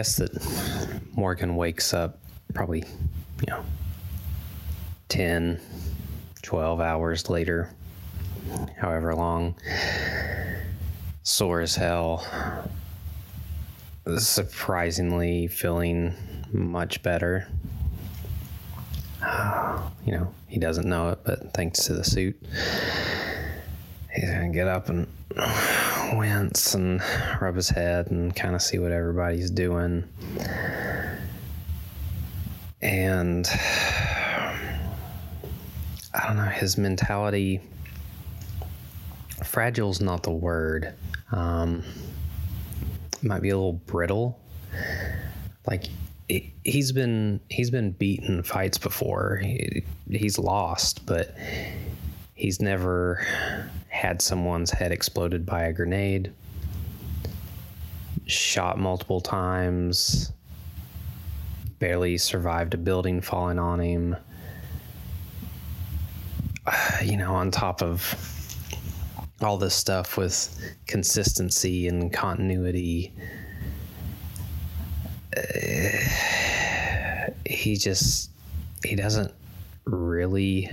Guess that Morgan wakes up probably, you know, 10, 12 hours later, however long, sore as hell, surprisingly feeling much better. You know, he doesn't know it, but thanks to the suit, he's gonna get up and wince and rub his head and kind of see what everybody's doing. And I don't know, his mentality, fragile's not the word. Um, might be a little brittle. Like he- he's been he's been beaten fights before. He, he's lost, but he's never had someone's head exploded by a grenade. Shot multiple times. Barely survived a building falling on him. You know, on top of all this stuff with consistency and continuity. Uh, he just he doesn't really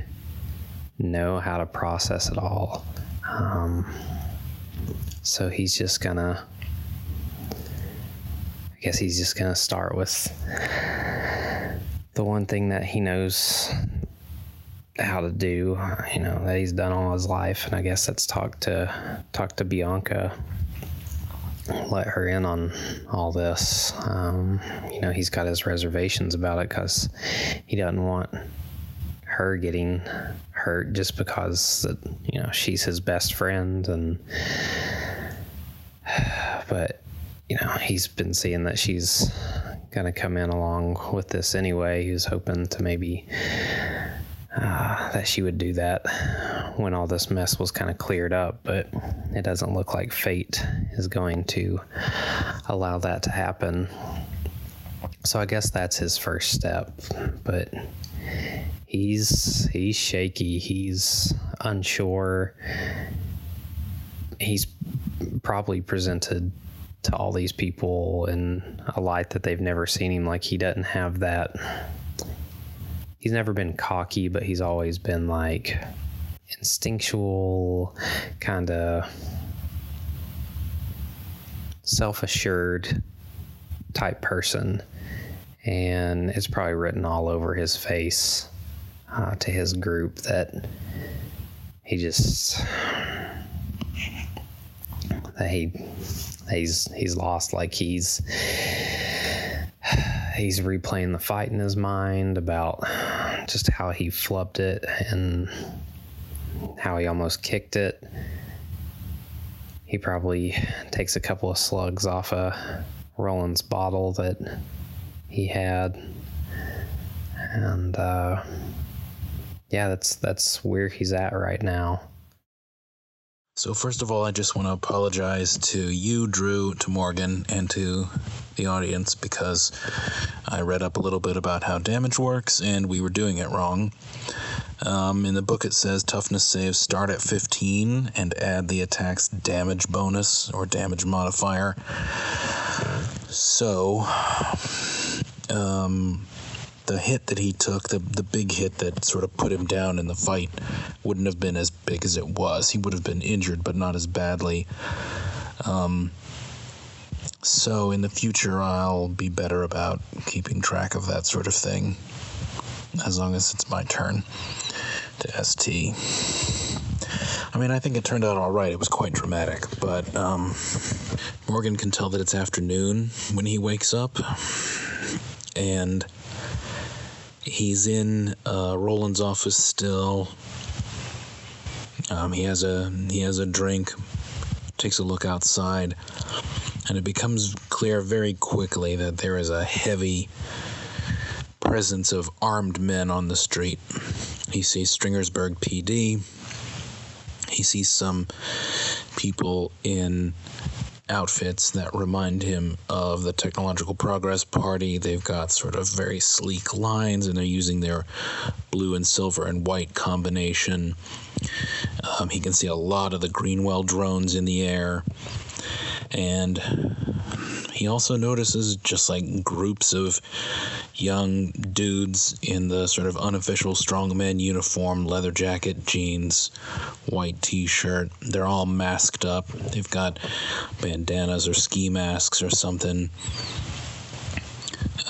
know how to process it all. Um, so he's just gonna. I guess he's just gonna start with the one thing that he knows how to do, you know, that he's done all his life, and I guess that's talk to talk to Bianca, let her in on all this. Um, you know, he's got his reservations about it because he doesn't want her getting hurt just because that you know she's his best friend, and but you know he's been seeing that she's gonna come in along with this anyway. He was hoping to maybe uh, that she would do that when all this mess was kind of cleared up, but it doesn't look like fate is going to allow that to happen. So I guess that's his first step, but he's he's shaky, he's unsure. He's probably presented to all these people in a light that they've never seen him like he doesn't have that he's never been cocky, but he's always been like instinctual, kind of self assured type person. And it's probably written all over his face uh, to his group that he just that he he's he's lost like he's he's replaying the fight in his mind about just how he flubbed it and how he almost kicked it. He probably takes a couple of slugs off a Roland's bottle that he had, and uh, yeah, that's that's where he's at right now. So, first of all, I just want to apologize to you, Drew, to Morgan, and to the audience because I read up a little bit about how damage works and we were doing it wrong. Um, in the book, it says toughness saves start at 15 and add the attack's damage bonus or damage modifier. So, um, the hit that he took, the the big hit that sort of put him down in the fight, wouldn't have been as big as it was. He would have been injured, but not as badly. Um, so in the future, I'll be better about keeping track of that sort of thing, as long as it's my turn to ST. I mean, I think it turned out all right. It was quite dramatic, but um, Morgan can tell that it's afternoon when he wakes up, and he's in uh, Roland's office still. Um, he has a he has a drink, takes a look outside, and it becomes clear very quickly that there is a heavy presence of armed men on the street. He sees Stringersburg PD. He sees some people in outfits that remind him of the Technological Progress Party. They've got sort of very sleek lines and they're using their blue and silver and white combination. Um, he can see a lot of the Greenwell drones in the air. And He also notices just like groups of young dudes in the sort of unofficial strongman uniform, leather jacket, jeans, white t shirt. They're all masked up. They've got bandanas or ski masks or something.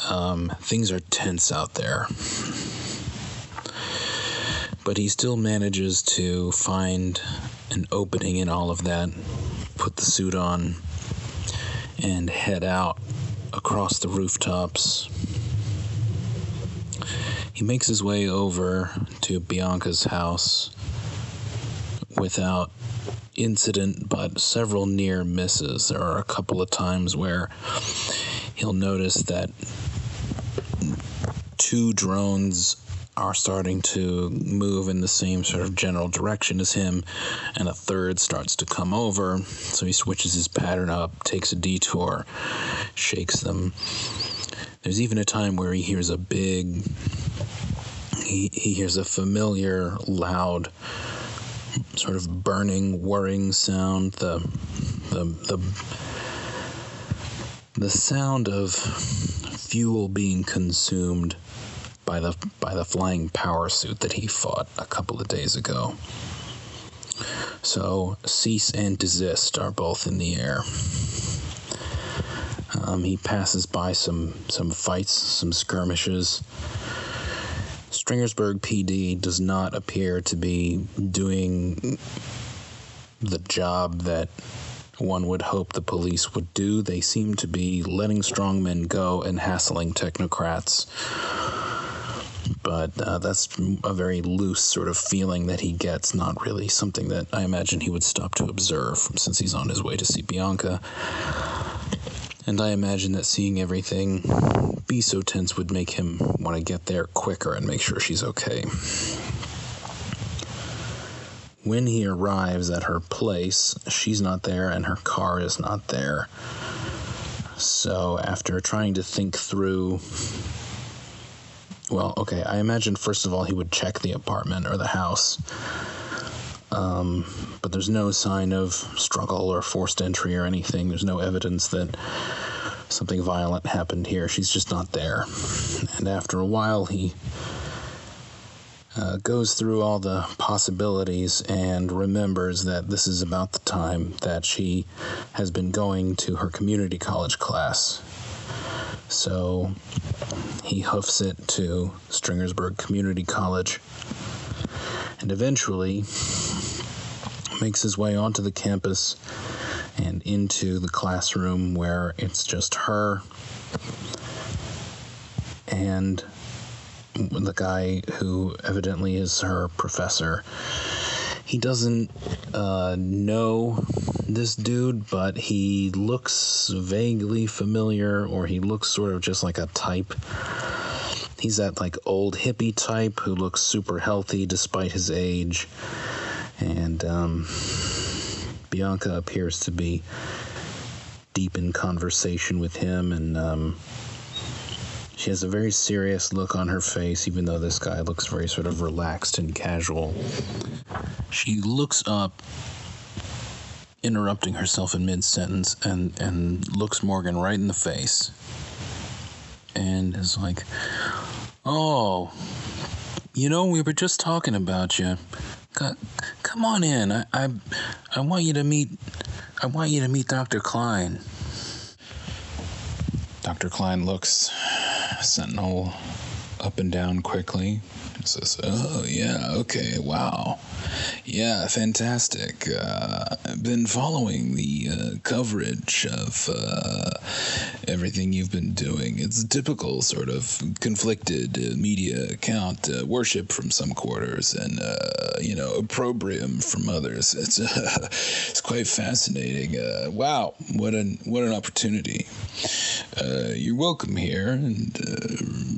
Um, things are tense out there. But he still manages to find an opening in all of that, put the suit on, and head out across the rooftops. He makes his way over to Bianca's house without incident, but several near misses. There are a couple of times where he'll notice that two drones are starting to move in the same sort of general direction as him, and a third starts to come over. So he switches his pattern up, takes a detour, shakes them. There's even a time where he hears a big, he, he hears a familiar, loud, sort of burning, whirring sound. The, the, the, the sound of fuel being consumed by the by the flying power suit that he fought a couple of days ago. So cease and desist are both in the air. Um, he passes by some some fights, some skirmishes. Stringersburg PD does not appear to be doing the job that one would hope the police would do. They seem to be letting strongmen go and hassling technocrats but uh, that's a very loose sort of feeling that he gets, not really something that I imagine he would stop to observe since he's on his way to see Bianca. And I imagine that seeing everything be so tense would make him want to get there quicker and make sure she's okay. When he arrives at her place, she's not there and her car is not there. So, after trying to think through well, okay, I imagine first of all he would check the apartment or the house. Um, but there's no sign of struggle or forced entry or anything. There's no evidence that something violent happened here. She's just not there. And after a while, he uh, goes through all the possibilities and remembers that this is about the time that she has been going to her community college class. So he hoofs it to Stringersburg Community College and eventually makes his way onto the campus and into the classroom where it's just her and the guy who evidently is her professor. He doesn't uh, know this dude, but he looks vaguely familiar, or he looks sort of just like a type. He's that like old hippie type who looks super healthy despite his age. And um, Bianca appears to be deep in conversation with him, and um, she has a very serious look on her face, even though this guy looks very sort of relaxed and casual. She looks up interrupting herself in mid sentence and, and looks Morgan right in the face and is like, Oh, you know, we were just talking about you. Come on in. I, I, I want you to meet. I want you to meet Dr. Klein. Dr. Klein looks Sentinel up and down quickly. Says, "Oh yeah, okay, wow." Yeah, fantastic. Uh, I've been following the uh, coverage of uh, everything you've been doing. It's a typical sort of conflicted uh, media account, uh, worship from some quarters and, uh, you know, opprobrium from others. It's, it's quite fascinating. wow, what an, what an opportunity. you're welcome here and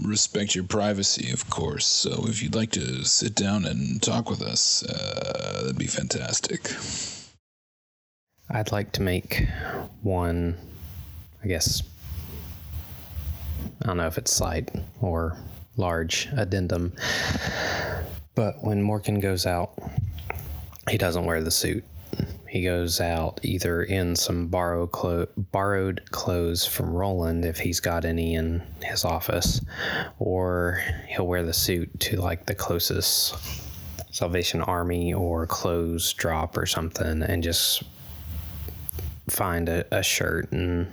respect your privacy, of course. So if you'd like to sit down and talk with us, uh, Uh, that'd be fantastic. I'd like to make one, I guess, I don't know if it's slight or large addendum, but when Morgan goes out, he doesn't wear the suit. he goes out either in some borrow clo- borrowed clothes from Roland if he's got any in his office, or he'll wear the suit to like the closest Salvation Army or clothes drop or something and just find a, a shirt and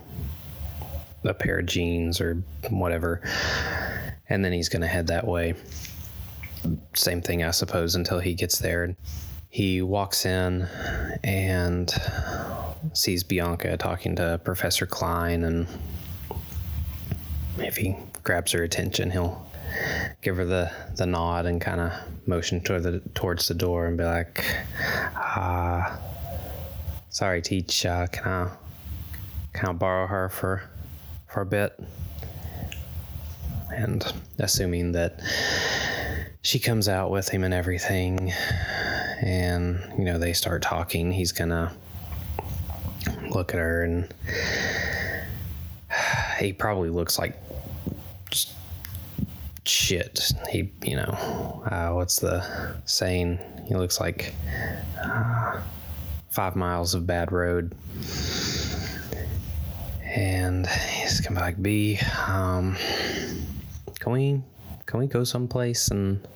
a pair of jeans or whatever. And then he's going to head that way. Same thing, I suppose, until he gets there. He walks in and sees Bianca talking to Professor Klein. And if he grabs her attention, he'll give her the, the nod and kind of motion toward the, towards the door and be like, uh, sorry, Teach, uh, can I, can I borrow her for, for a bit? And assuming that she comes out with him and everything, and, you know, they start talking, he's gonna look at her and he probably looks like shit. He, you know, uh, what's the saying? He looks like uh, five miles of bad road. And he's be like, B, um, can we, can we go someplace and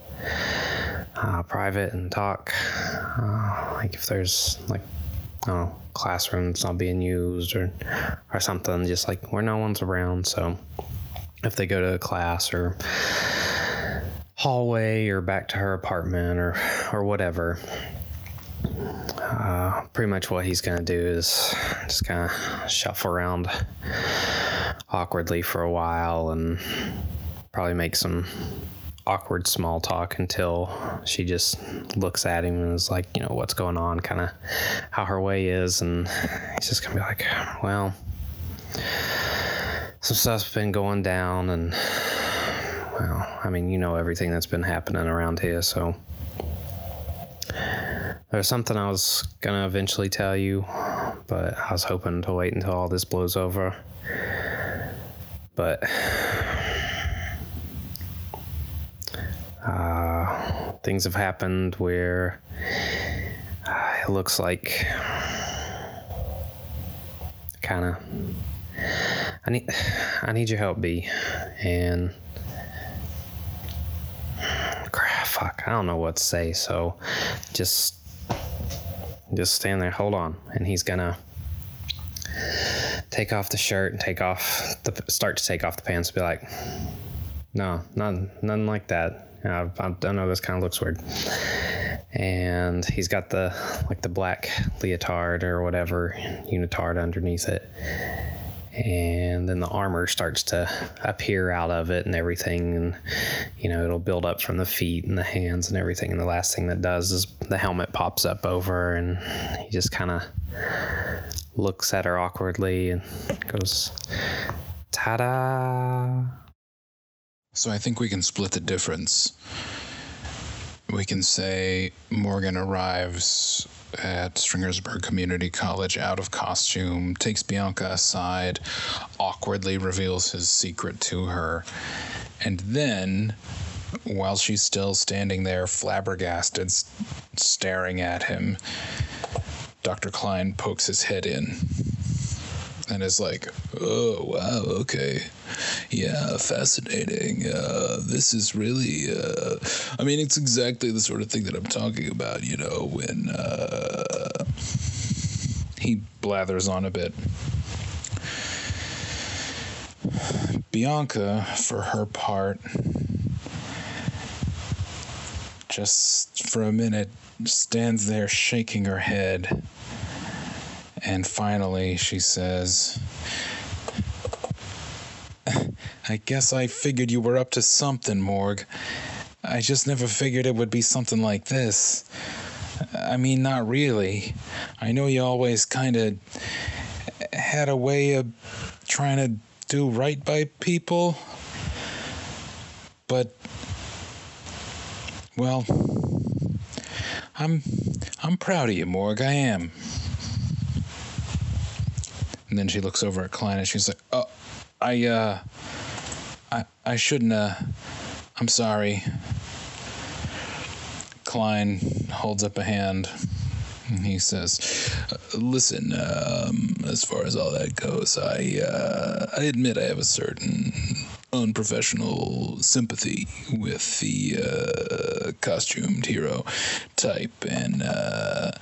uh, private and talk? Uh, like if there's like, I classrooms not being used or, or something, just like where no one's around. So if they go to a class or hallway or back to her apartment or or whatever uh, pretty much what he's gonna do is just kind of shuffle around awkwardly for a while and probably make some awkward small talk until she just looks at him and is like, you know, what's going on, kind of how her way is, and he's just gonna be like, well, some stuff's been going down, and well, I mean, you know everything that's been happening around here, so. There's something I was gonna eventually tell you, but I was hoping to wait until all this blows over. But uh, things have happened where uh, it looks like kind of I need I need your help, B, and crap, fuck, I don't know what to say. So just just stand there, hold on, and he's gonna take off the shirt and take off the start to take off the pants. Be like, no, none, nothing like that. I, I don't know this kind of looks weird. And he's got the like the black leotard or whatever unitard underneath it and then the armor starts to appear out of it and everything. And you know it'll build up from the feet and the hands and everything. And the last thing that does is the helmet pops up over and he just kind of looks at her awkwardly and goes ta-da. So I think we can split the difference. We can say Morgan arrives at Stringersburg Community College out of costume, takes Bianca aside, awkwardly reveals his secret to her, and then, while she's still standing there flabbergasted, staring at him, Dr. Klein pokes his head in and is like, "Oh wow, okay, yeah, fascinating. Uh, this is really, uh, I mean, it's exactly the sort of thing that I'm talking about. You know, when uh, he blathers on a bit." Bianca, for her part, just for a minute stands there shaking her head. And finally, she says, I guess I figured you were up to something, Morg. I just never figured it would be something like this. I mean, not really. I know you always kind of had a way of trying to do right by people. But, well, I'm I'm proud of you, Morg. I am. And then she looks over at Klein and she's like, "Oh, I uh, I I shouldn't uh, I'm sorry." Klein holds up a hand and He says, "Listen, um, as far as all that goes, I uh, I admit I have a certain unprofessional sympathy with the uh, costumed hero type, and uh,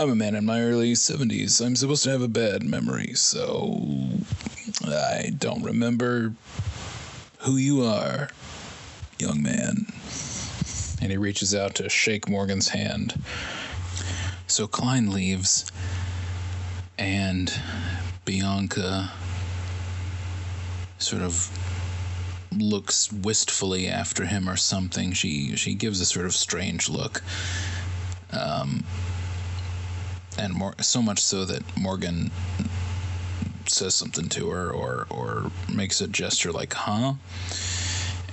I'm a man in my early 70s. I'm supposed to have a bad memory, so I don't remember who you are, young man." And he reaches out to shake Morgan's hand. So Klein leaves, and Bianca sort of looks wistfully after him or something. She she gives a sort of strange look. Um, and more so much so that Morgan says something to her or or makes a gesture like huh?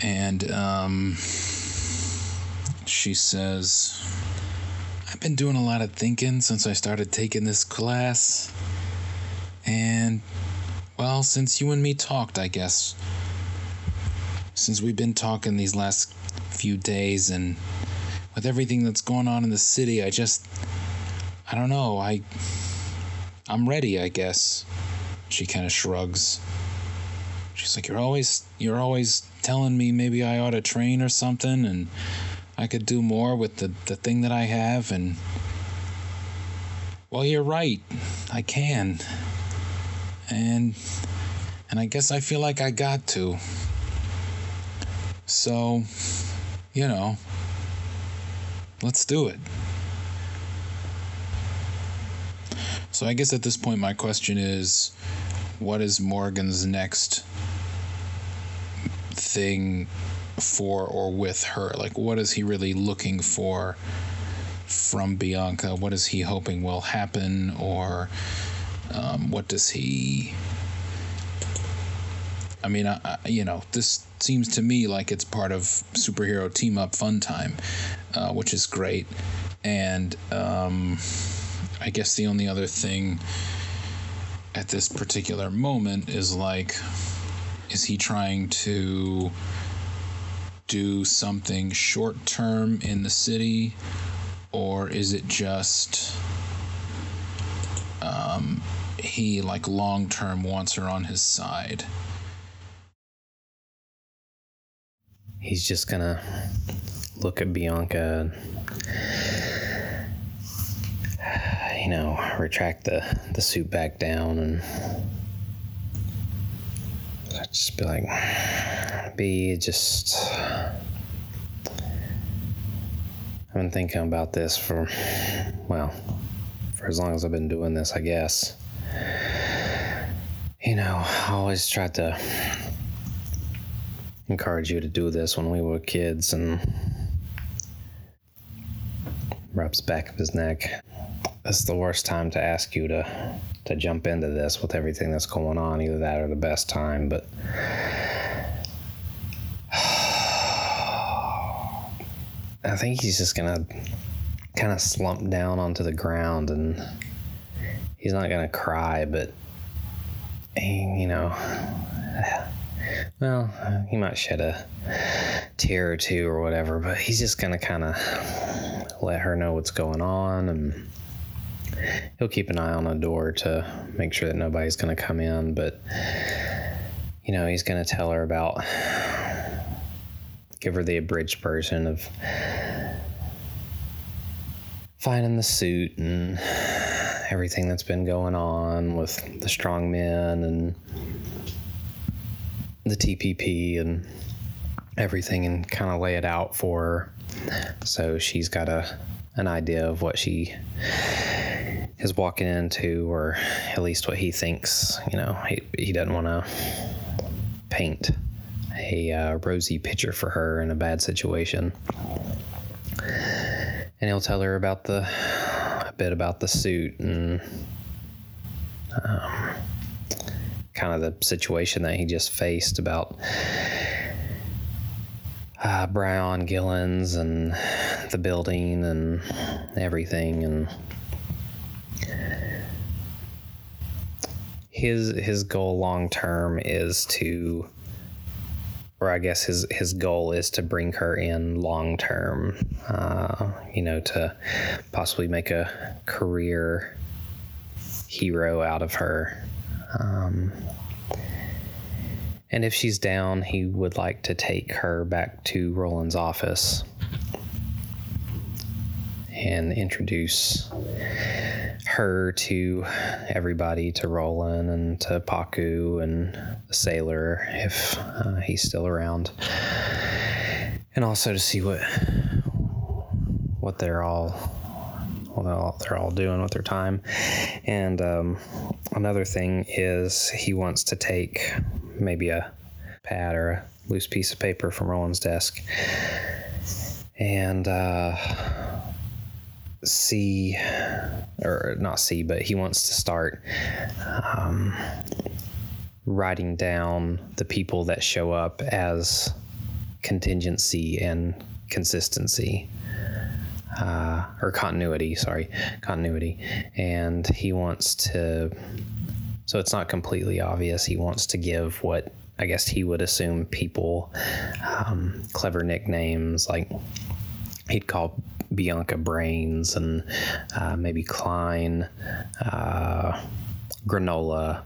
And um, she says I've been doing a lot of thinking since I started taking this class. And well since you and me talked I guess. Since we've been talking these last few days and with everything that's going on in the city I just I don't know. I I'm ready, I guess. She kind of shrugs. She's like, "You're always you're always telling me maybe I ought to train or something and I could do more with the the thing that I have and well, you're right. I can. And and I guess I feel like I got to. So, you know, let's do it. So I guess at this point, my question is what is Morgan's next thing for or with her? Like, what is he really looking for from Bianca? What is he hoping will happen? Or um, what does he. I mean, I, I, you know, this seems to me like it's part of superhero team up fun time, uh, which is great. And, um, I guess the only other thing at this particular moment is like, is he trying to do something short term in the city, or is it just um, he, like, long term wants her on his side? He's just gonna look at Bianca you know, retract the, the suit back down and just be like, be just. I've been thinking about this for, well, for as long as I've been doing this, I guess. You know, I always tried to encourage you to do this when we were kids and rubs back of his neck this is the worst time to ask you to to jump into this with everything that's going on. Either that or the best time, but. I think he's just gonna kind of slump down onto the ground and he's not gonna cry, but he, you know, well, he might shed a tear or two or whatever, but he's just gonna kind of let her know what's going on and he'll keep an eye on the door to make sure that nobody's going to come in. But, you know, he's going to tell her about, give her the abridged version of finding the suit and everything that's been going on with the strong men and the TPP and everything and kind of lay it out for her. So she's got a an idea of what she is walking into, or at least what he thinks. You know, he, he doesn't want to paint a uh, rosy picture for her in a bad situation. And he'll tell her about the a bit about the suit and um, kind of the situation that he just faced about uh, Brian Gillens and the building and everything and his his goal long term is to or I guess his his goal is to bring her in long term, uh, you know, to possibly make a career hero out of her. Um, and if she's down, he would like to take her back to Roland's office and introduce her to everybody, to Roland and to Paku and the sailor if uh, he's still around, and also to see what what they're all what they're all, they're all doing with their time. And um, another thing is he wants to take maybe a pad or a loose piece of paper from Roland's desk and uh, see, or not see, but he wants to start um, writing down the people that show up as contingency and consistency. Uh, or continuity, sorry, continuity. And he wants to, so it's not completely obvious. He wants to give what I guess he would assume people um, clever nicknames like he'd call Bianca Brains and uh, maybe Klein, uh, Granola,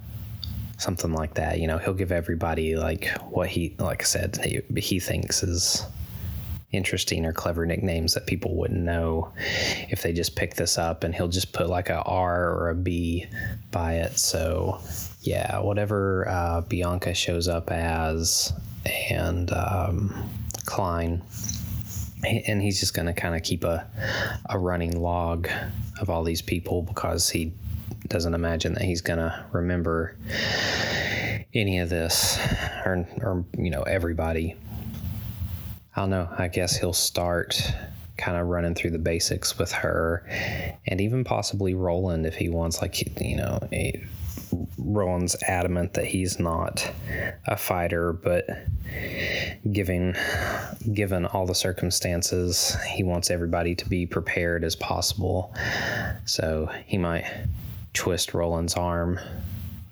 something like that. You know, he'll give everybody like what he, like I said, he, he thinks is interesting or clever nicknames that people wouldn't know if they just pick this up and he'll just put like a R or a B by it. So yeah, whatever uh, Bianca shows up as and um, Klein and he's just going to kind of keep a, a running log of all these people because he doesn't imagine that he's going to remember any of this or, or you know everybody i don't know i guess he'll start kind of running through the basics with her and even possibly roland if he wants like you know a, Roland's adamant that he's not a fighter, but giving given all the circumstances, he wants everybody to be prepared as possible. So he might twist Roland's arm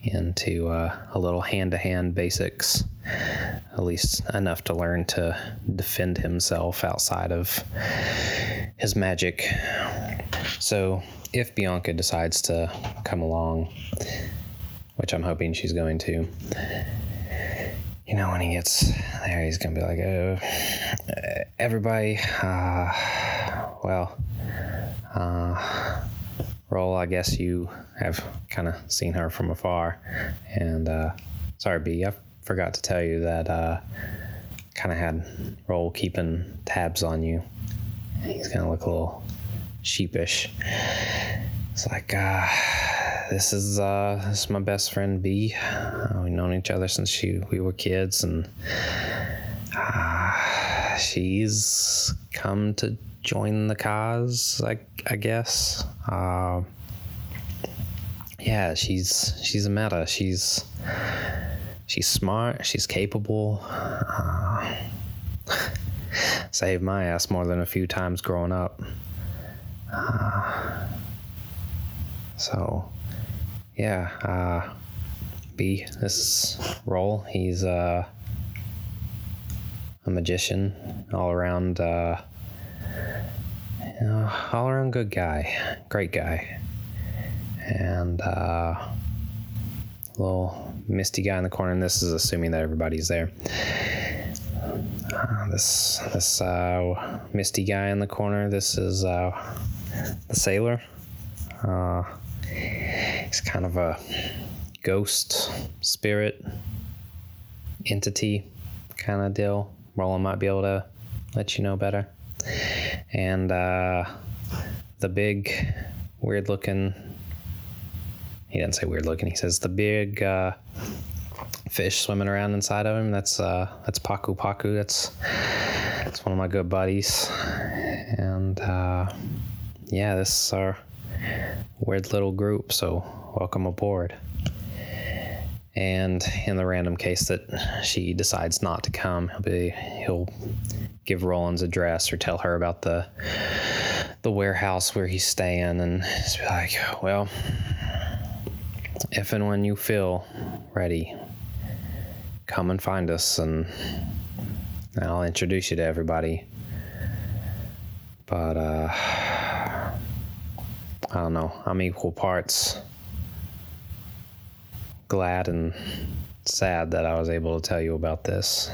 into uh, a little hand-to-hand basics at least enough to learn to defend himself outside of his magic so if bianca decides to come along which I'm hoping she's going to. You know, when he gets there, he's gonna be like, "Oh, everybody, uh, well, uh, roll. I guess you have kind of seen her from afar, and uh, sorry, B, I forgot to tell you that uh, kind of had roll keeping tabs on you. He's gonna look a little sheepish. It's like, uh, this is uh, this is my best friend B. Uh, we've known each other since she we were kids, and uh, she's come to join the cause. I I guess. Uh, yeah, she's she's a meta. She's she's smart. She's capable. Uh, saved my ass more than a few times growing up. Uh, so yeah, uh, B, this role, He's uh, a magician, all around, uh, you know, all around good guy, great guy, and uh, little misty guy in the corner. And this is assuming that everybody's there. Uh, this this uh, misty guy in the corner. This is uh, the sailor. Uh, He's kind of a ghost spirit entity kind of deal. Roland might be able to let you know better. And uh, the big, weird looking, he didn't say weird looking, he says the big uh, fish swimming around inside of him. That's uh, that's Paku Paku. That's that's one of my good buddies. And uh, yeah, this is our weird little group, so welcome aboard. And in the random case that she decides not to come, he'll be he'll give Roland's address or tell her about the the warehouse where he's staying, and just be like, well, if and when you feel ready, come and find us, and I'll introduce you to everybody. But uh, I don't know. I'm equal parts glad and sad that I was able to tell you about this.